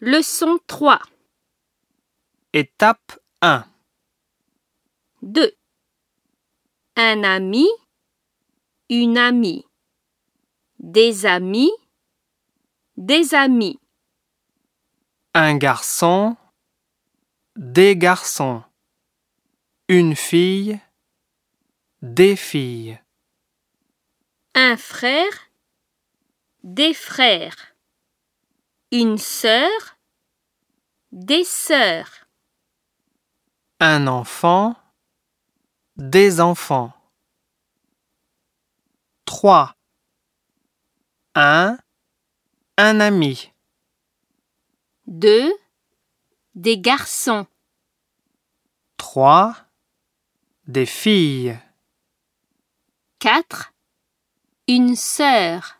Leçon 3. Étape 1. 2. Un ami, une amie. Des amis, des amis. Un garçon, des garçons. Une fille, des filles. Un frère, des frères. Une sœur, des sœurs. Un enfant, des enfants. 3. Un, un ami. 2. Des garçons. 3. Des filles. 4. Une sœur.